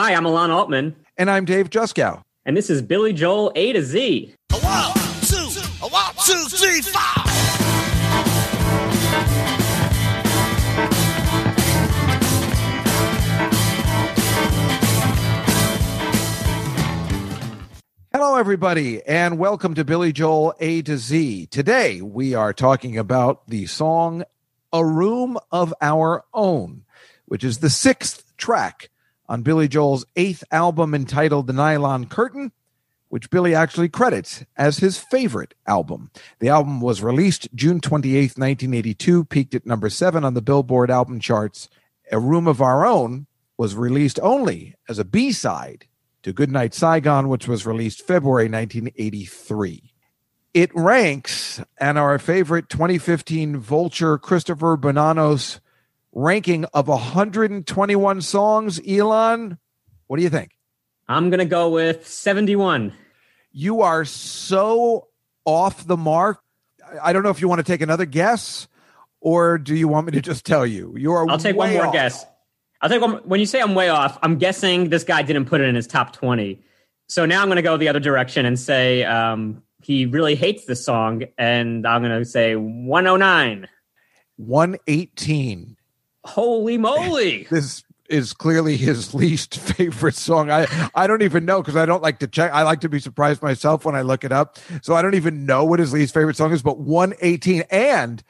Hi, I'm Alon Altman. And I'm Dave Juskow. And this is Billy Joel A to Z. A one, two, a one, two, three, four. Hello, everybody, and welcome to Billy Joel A to Z. Today, we are talking about the song A Room of Our Own, which is the sixth track on Billy Joel's eighth album entitled The Nylon Curtain, which Billy actually credits as his favorite album. The album was released June 28, 1982, peaked at number seven on the Billboard album charts. A Room of Our Own was released only as a B side to Goodnight Saigon, which was released February 1983. It ranks, and our favorite 2015 Vulture Christopher Bonanos ranking of 121 songs. Alon, what do you think? I'm going to go with 71. You are so off the mark. I don't know if you want to take another guess or do you want me to just tell you? You are I'll take one more off. guess. I'll take one. When you say I'm way off, I'm guessing this guy didn't put it in his top 20. So now I'm going to go the other direction and say um, he really hates this song. And I'm going to say 109. 118. Holy moly. This is clearly his least favorite song. I, I don't even know because I don't like to check. I like to be surprised myself when I look it up. So I don't even know what his least favorite song is, but 118. And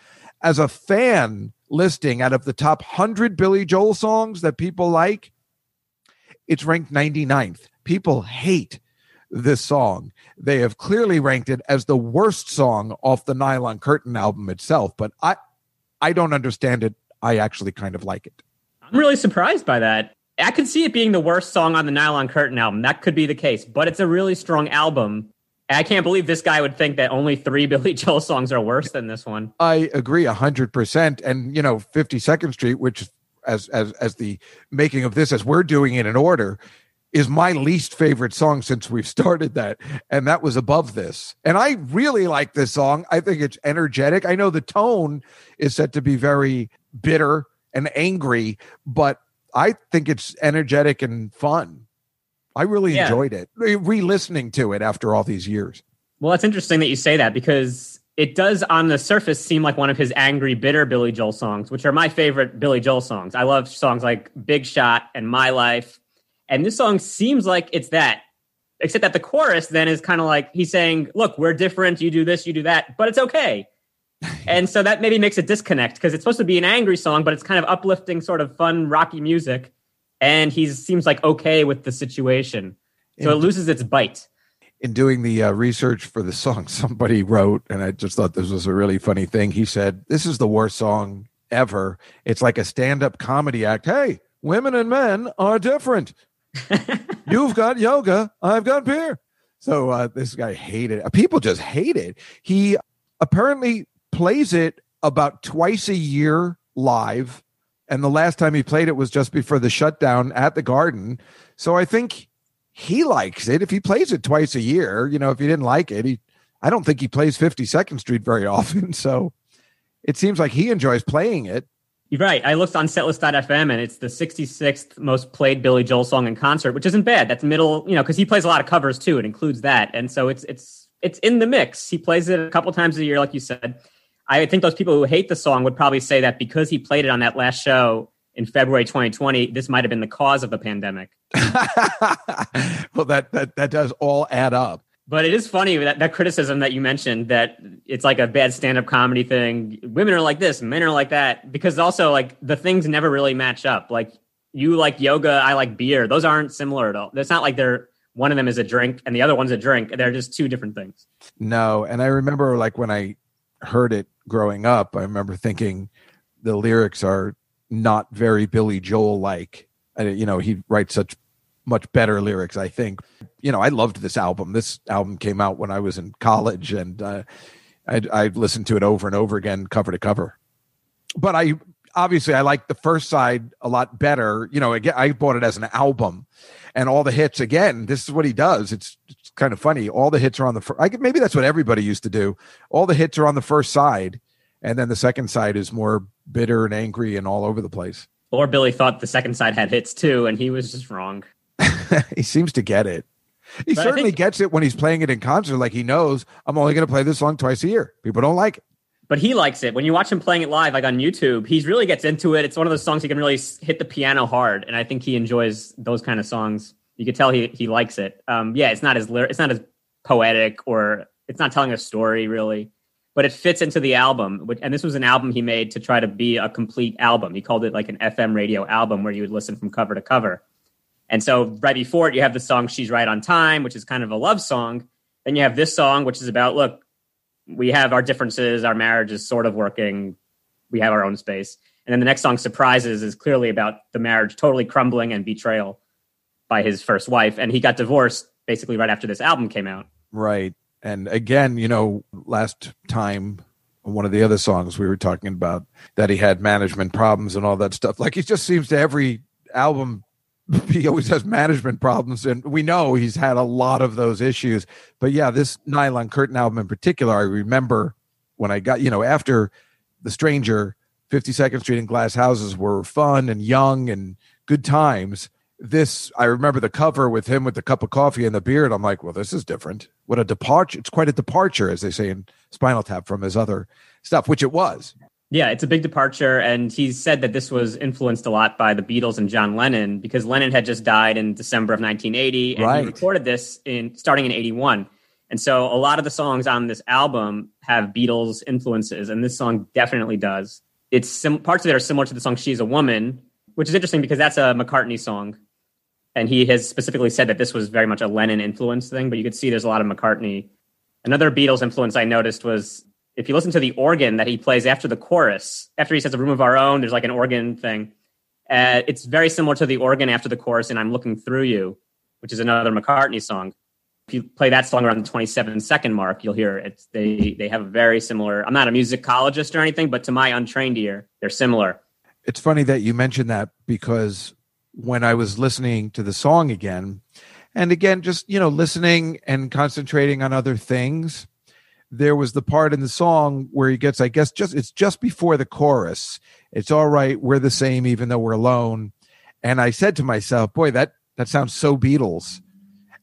as a fan listing out of the top 100 Billy Joel songs that people like, it's ranked 99th. People hate this song. They have clearly ranked it as the worst song off the Nylon Curtain album itself, but I I don't understand it. I actually kind of like it. I'm really surprised by that. I could see it being the worst song on the Nylon Curtain album. That could be the case, but it's a really strong album. I can't believe this guy would think that only three Billy Joel songs are worse than this one. I agree hundred percent. And you know, Fifty Second Street, which as as as the making of this, as we're doing it in order, is my least favorite song since we've started that, and that was above this. And I really like this song. I think it's energetic. I know the tone is set to be very bitter and angry, but I think it's energetic and fun. I really Yeah. enjoyed it. Re listening to it after all these years. Well, it's interesting that you say that because it does, on the surface, seem like one of his angry, bitter Billy Joel songs, which are my favorite Billy Joel songs. I love songs like Big Shot and My Life. And this song seems like it's that, except that the chorus then is kind of like he's saying, Look, we're different. You do this, you do that, but it's okay. and so that maybe makes a disconnect because it's supposed to be an angry song, but it's kind of uplifting, sort of fun, rocky music. And he seems like okay with the situation. So it loses its bite. in doing the uh, research for the song, somebody wrote, and I just thought this was a really funny thing. He said, This is the worst song ever. It's like a stand up comedy act. Hey, women and men are different. You've got yoga, I've got beer. So uh, this guy hated it. People just hate it. He apparently plays it about twice a year live. And the last time he played it was just before the shutdown at the garden. So I think he likes it. If he plays it twice a year, you know, if he didn't like it, he I don't think he plays 52nd Street very often. So it seems like he enjoys playing it. Right. I looked on setlist.fm and it's the 66th most played Billy Joel song in concert, which isn't bad. That's middle, you know, because he plays a lot of covers too. It includes that, and so it's it's it's in the mix. He plays it a couple times a year, like you said. I think those people who hate the song would probably say that because he played it on that last show in February 2020, this might have been the cause of the pandemic. well, that, that that does all add up. But it is funny that, that criticism that you mentioned that it's like a bad stand-up comedy thing. Women are like this, men are like that, because also like the things never really match up. Like you like yoga, I like beer. Those aren't similar at all. It's not like they're one of them is a drink and the other one's a drink. They're just two different things. No, and I remember like when I heard it growing up, I remember thinking the lyrics are not very Billy Joel like. You know, he writes such much better lyrics, I think. You know, I loved this album. This album came out when I was in college, and uh, I listened to it over and over again, cover to cover. But I obviously I like the first side a lot better. You know, again, I bought it as an album, and all the hits. Again, this is what he does. It's, it's kind of funny. All the hits are on the. Fir- I could, maybe that's what everybody used to do. All the hits are on the first side, and then the second side is more bitter and angry and all over the place. Or Billy thought the second side had hits too, and he was just wrong. he seems to get it. He But certainly think- gets it when he's playing it in concert. Like he knows I'm only going to play this song twice a year. People don't like it. But he likes it. When you watch him playing it live, like on YouTube, he really gets into it. It's one of those songs he can really hit the piano hard, and I think he enjoys those kind of songs. You could tell he he likes it. Um, yeah, it's not as it's not as poetic or it's not telling a story really, but it fits into the album. And this was an album he made to try to be a complete album. He called it like an FM radio album where you would listen from cover to cover. And so right before it, you have the song "She's Right on Time," which is kind of a love song. Then you have this song, which is about look, we have our differences, our marriage is sort of working, we have our own space. And then the next song, "Surprises," is clearly about the marriage totally crumbling and betrayal by his first wife, and he got divorced basically right after this album came out. Right. And again, you know, last time one of the other songs we were talking about that he had management problems and all that stuff. Like he just seems to every album he always has management problems and we know he's had a lot of those issues. But yeah, this Nylon Curtain album in particular, I remember when I got, you know, after The Stranger, 52nd Street and Glass Houses were fun and young and good times. This, I remember the cover with him with the cup of coffee and the beard. I'm like, well, this is different. What a departure. It's quite a departure, as they say in Spinal Tap, from his other stuff, which it was. Yeah, it's a big departure, and he said that this was influenced a lot by the Beatles and John Lennon because Lennon had just died in December of 1980, and Right. he recorded this in starting in '81. And so, a lot of the songs on this album have Beatles influences, and this song definitely does. It's sim- parts of it are similar to the song "She's a Woman," which is interesting because that's a McCartney song, and he has specifically said that this was very much a Lennon influence thing. But you could see there's a lot of McCartney. Another Beatles influence I noticed was if you listen to the organ that he plays after the chorus, after he says "A Room of Our Own," there's like an organ thing. Uh, it's very similar to the organ after the chorus, and "I'm Looking Through You," which is another McCartney song. If you play that song around the 27 second mark, you'll hear it. They they have a very similar. I'm not a musicologist or anything, but to my untrained ear, they're similar. it's funny that you mentioned that because when I was listening to the song again, and again, just you know, listening and concentrating on other things, there was the part in the song where he gets, I guess, just it's just before the chorus. It's all right, we're the same, even though we're alone. And I said to myself, boy, that that sounds so Beatles.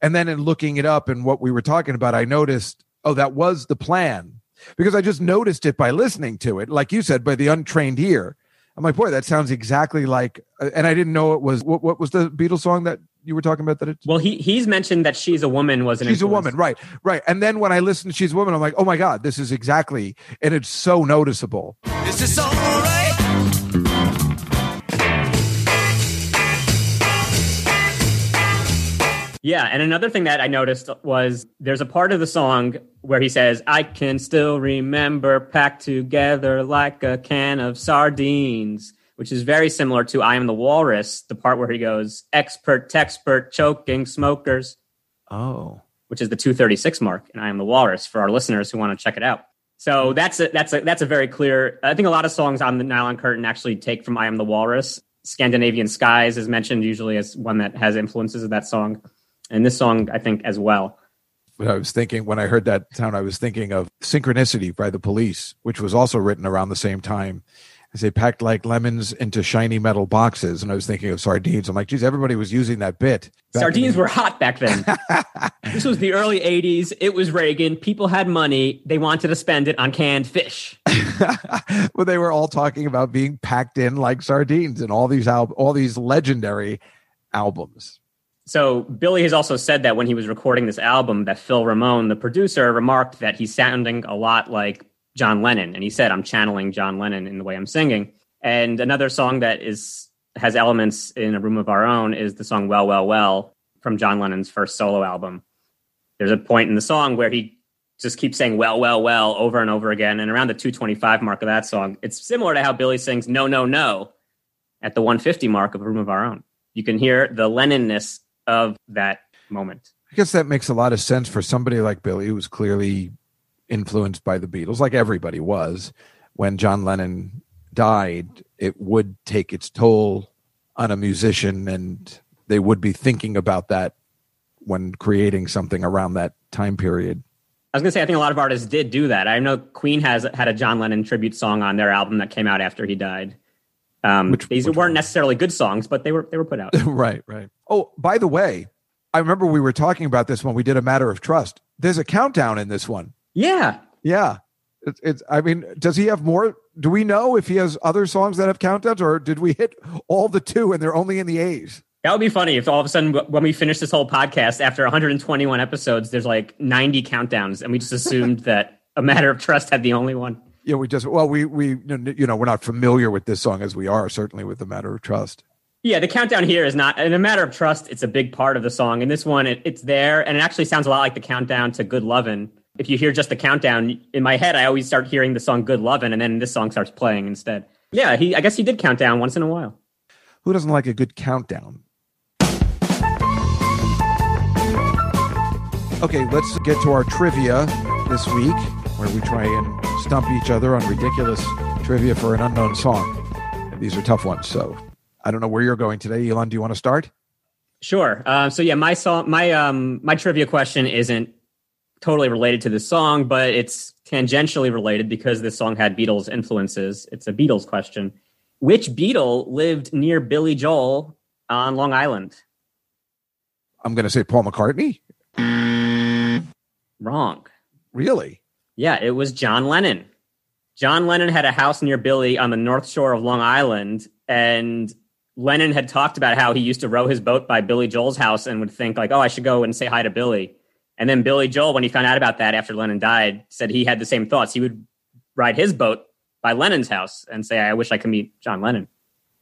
And then in looking it up and what we were talking about, I noticed, oh, that was the plan because I just noticed it by listening to it, like you said, by the untrained ear. I'm like, boy, that sounds exactly like, uh, and I didn't know it was what, what was the Beatles song that you were talking about that it's Well, he he's mentioned that she's a woman was an she's a woman, right, right. And then when I listen, to she's a woman, I'm like, oh my god, this is exactly, and it's so noticeable. Is this alright? Yeah, and another thing that I noticed was there's a part of the song where he says, "I can still remember packed together like a can of sardines," which is very similar to "I Am the Walrus," the part where he goes, "Expert, texpert, choking smokers," Oh, which is the 236 mark in "I Am the Walrus" for our listeners who want to check it out. So that's a, that's a, that's a very clear. I think a lot of songs on the Nylon Curtain actually take from "I Am the Walrus." Scandinavian Skies is mentioned usually as one that has influences of that song, and this song I think as well. but I was thinking when I heard that sound, I was thinking of "Synchronicity" by the Police, which was also written around the same time. As they packed like lemons into shiny metal boxes, and I was thinking of sardines. I'm like, geez, everybody was using that bit. Sardines were hot back then. this was the early 80s. It was Reagan. People had money. They wanted to spend it on canned fish. well, they were all talking about being packed in like sardines and all these al- all these legendary albums. So Billy has also said that when he was recording this album, that Phil Ramone, the producer, remarked that he's sounding a lot like John Lennon, and he said, "I'm channeling John Lennon in the way I'm singing." And another song that is has elements in a room of our own is the song "Well, Well, Well" from John Lennon's first solo album. There's a point in the song where he just keeps saying "Well, Well, Well" over and over again, and around the 225 mark of that song, it's similar to how Billy sings "No, No, No" at the 150 mark of a room of our own. You can hear the Lennonness of that moment. I guess that makes a lot of sense for somebody like Billy, who was clearly influenced by the Beatles, like everybody was. When John Lennon died, it would take its toll on a musician, and they would be thinking about that when creating something around that time period. I was going to say, I think a lot of artists did do that. I know Queen has had a John Lennon tribute song on their album that came out after he died. Um, Which- these which weren't one? necessarily good songs, but they were they were put out. right, right. Oh, by the way, I remember we were talking about this when we did a matter of trust. There's a countdown in this one. Yeah. Yeah. It's, it's I mean, does he have more? Do we know if he has other songs that have countdowns or did we hit all the two and they're only in the A's? That would be funny if all of a sudden, when we finish this whole podcast after 121 episodes, there's like 90 countdowns, and we just assumed that a matter of trust had the only one. Yeah, we just well, we we you know we're not familiar with this song as we are certainly with the matter of trust. Yeah, the countdown here is not in a matter of trust. It's a big part of the song. and this one, it, it's there, and it actually sounds a lot like the countdown to "Good Lovin'." If you hear just the countdown in my head, I always start hearing the song "Good Lovin'," and then this song starts playing instead. Yeah, he. I guess he did count down once in a while. Who doesn't like a good countdown? Okay, let's get to our trivia this week, where we try and stump each other on ridiculous trivia for an unknown song. These are tough ones, so I don't know where you're going today. Alon, do you want to start? Sure. Um, so yeah, my song, my um, my trivia question isn't totally related to the song, but it's tangentially related because this song had Beatles influences. It's a Beatles question. Which Beatle lived near Billy Joel on Long Island? I'm going to say Paul McCartney. Wrong. Really? Yeah, it was John Lennon. John Lennon had a house near Billy on the north shore of Long Island, and Lennon had talked about how he used to row his boat by Billy Joel's house and would think like, "Oh, I should go and say hi to Billy." And then Billy Joel, when he found out about that after Lennon died, said he had the same thoughts. He would ride his boat by Lennon's house and say, "I wish I could meet John Lennon."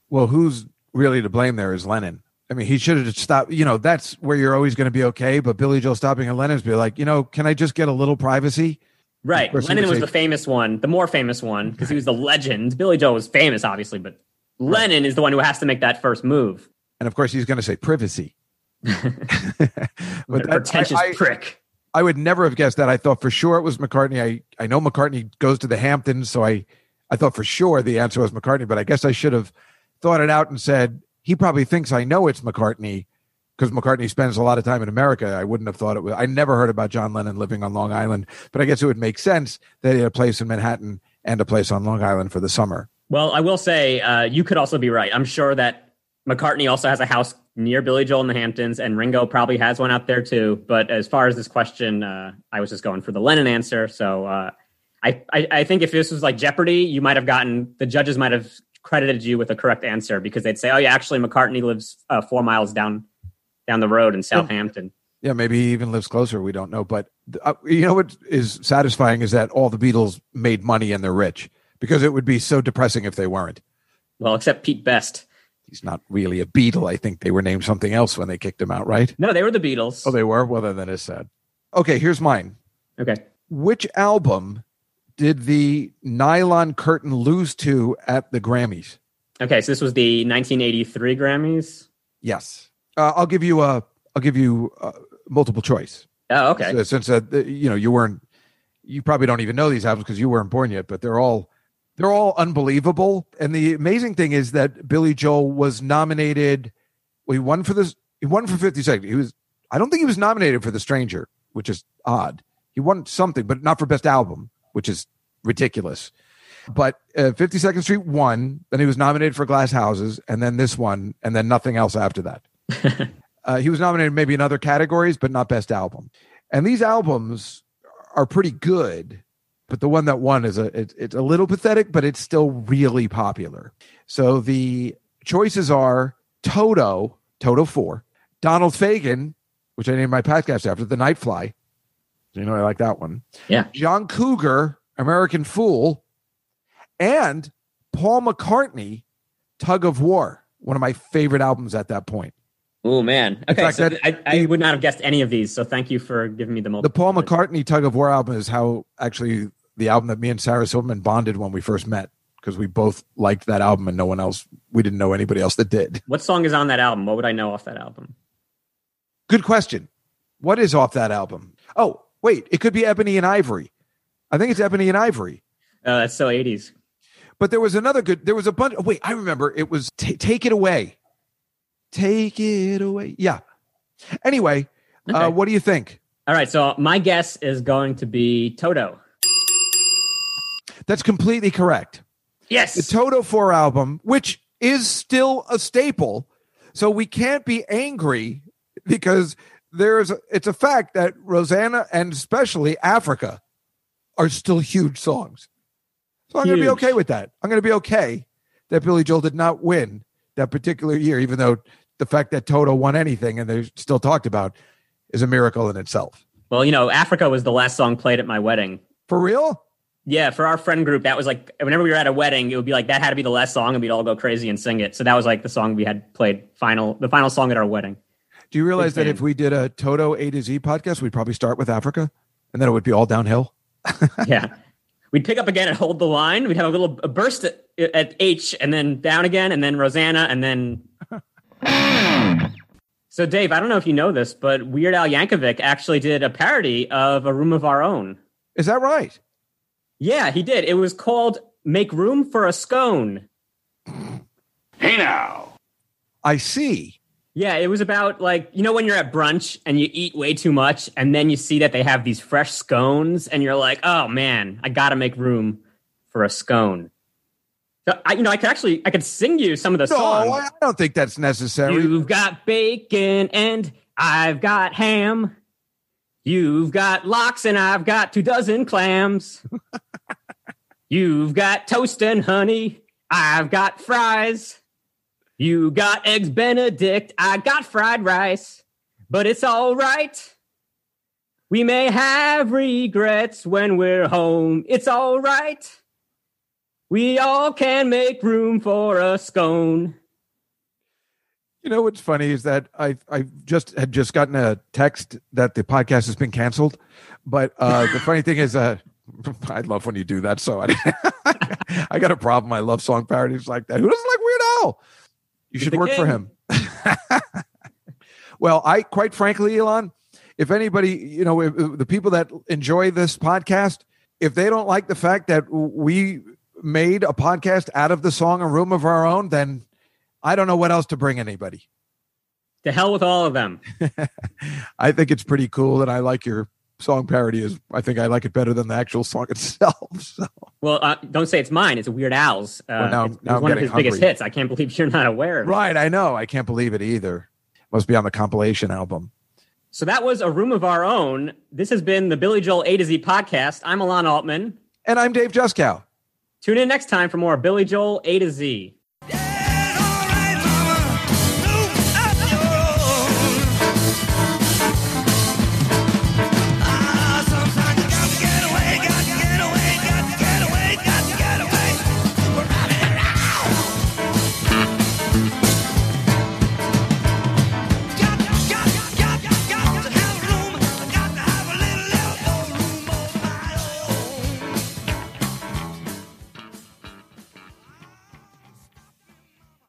Well, who's really to blame there is Lennon. I mean, he should have stopped. You know, that's where you're always going to be okay. But Billy Joel stopping at Lennon's be like, you know, can I just get a little privacy? Right. Of course, he Lennon was say- the famous one, the more famous one, because he was the legend. Billy Joel was famous, obviously, but Lennon is the one who has to make that first move. And of course, he's going to say privacy. But pretentious I, I, prick. I would never have guessed that. I thought for sure it was McCartney. I, I know McCartney goes to the Hamptons, so I, I thought for sure the answer was McCartney, but I guess I should have thought it out and said, he probably thinks I know it's McCartney because McCartney spends a lot of time in America. I wouldn't have thought it was, I never heard about John Lennon living on Long Island, but I guess it would make sense that he had a place in Manhattan and a place on Long Island for the summer. Well, I will say uh, you could also be right. I'm sure that McCartney also has a house near Billy Joel in the Hamptons, and Ringo probably has one out there too. But as far as this question, uh, I was just going for the Lennon answer. So uh, I, I, I think if this was like Jeopardy, you might have gotten the judges might have credited you with a correct answer because they'd say, "Oh yeah, actually McCartney lives uh, four miles down down the road in Southampton." Yeah, maybe he even lives closer. We don't know. But uh, you know what is satisfying is that all the Beatles made money and they're rich because it would be so depressing if they weren't. Well, except Pete Best. He's not really a Beatle. I think they were named something else when they kicked him out, right? No, they were the Beatles. Oh, they were? Well, then that is sad. Okay, here's mine. okay. Which album did the nylon curtain lose to at the Grammys? Okay, so this was the 1983 Grammys. Yes. Uh, I'll give you a. I'll give you uh multiple choice. Oh, okay. So- since uh, you know you weren't, you probably don't even know these albums because you weren't born yet. But they're all they're all unbelievable. And the amazing thing is that Billy Joel was nominated. Well, he won for this. He won for Fifty Seconds. He was. I don't think he was nominated for The Stranger, which is odd. He won something, but not for Best Album, which is ridiculous. But uh, 52nd Street won. Then he was nominated for Glass Houses, and then this one, and then nothing else after that. uh, he was nominated maybe in other categories, but not Best Album. And these albums are pretty good, but the one that won is a it, it's a little pathetic, but it's still really popular. So the choices are Toto, Toto Four, Donald Fagen, which I named my podcast after, The Nightfly. You know I like that one. Yeah. John Cougar, American Fool, and Paul McCartney, Tug of War, one of my favorite albums at that point. Oh man. Okay, fact, so that- I, I would not have guessed any of these. So thank you for giving me the multiple. The. Paul McCartney Tug of War album is how actually the album that me and Sarah Silverman bonded when we first met because we both liked that album and no one else, we didn't know anybody else that did. What song is on that album? What would I know off that album? Good question. What is off that album? Oh, wait, it could be Ebony and Ivory. I think it's Ebony and Ivory. Oh, that's so 80s. But there was another good. There was a bunch. Wait, I remember. It was Ta Take It Away. Take it away. Yeah. Anyway, uh, what do you think? All right, so my guess is going to be Toto. That's completely correct. Yes. The Toto 4 album, which is still a staple. So we can't be angry because there's it's a fact that Rosanna and especially Africa are still huge songs. So I'm going to be okay with that. I'm going to be okay that Billy Joel did not win that particular year, even though the fact that Toto won anything and they're still talked about is a miracle in itself. Well, you know, Africa was the last song played at my wedding. For real? Yeah, for our friend group, that was like whenever we were at a wedding, it would be like that had to be the last song, and we'd all go crazy and sing it. So that was like the song we had played final, the final song at our wedding. Do you realize Big that fan. if we did a Toto A to Z podcast, we'd probably start with Africa and then it would be all downhill? yeah, we'd pick up again and hold the line. We'd have a little a burst at, at H, and then down again, and then Rosanna, and then. so, Dave, I don't know if you know this, but Weird Al Yankovic actually did a parody of A Room of Our Own. Is that right? Yeah, he did. It was called "Make Room for a Scone." Hey now. I see. Yeah, it was about like you know when you're at brunch and you eat way too much, and then you see that they have these fresh scones, and you're like, "Oh man, I got to make room for a scone." So I, you know, I could actually I could sing you some of the No, songs. I don't think that's necessary. You've got bacon and I've got ham. You've got lox and I've got two dozen clams. You've got toast and honey. I've got fries. You got eggs Benedict. I got fried rice. But it's all right. We may have regrets when we're home. It's all right. We all can make room for a scone. You know what's funny is that I I just had just gotten a text that the podcast has been canceled, but uh, the funny thing is, uh, I love when you do that. So I, I got a problem. I love song parodies like that. Who doesn't like Weird Al? You should work for him. well, I quite frankly, Alon, if anybody, you know, if, if the people that enjoy this podcast, if they don't like the fact that we made a podcast out of the song "A Room of Our Own," then I don't know what else to bring anybody. To hell with all of them. I think it's pretty cool, and I like your song parody. Is I think I like it better than the actual song itself. So, Well, uh, don't say it's mine. It's a Weird Al's. Uh, Well, now- it's, it now one of his biggest hits. I can't believe you're not aware of it. right, I know. I can't believe it either. Must be on the compilation album. So that was A Room of Our Own. This has been the Billy Joel A to Z podcast. I'm Alon Altman. And I'm Dave Juskow. Tune in next time for more Billy Joel A to Z.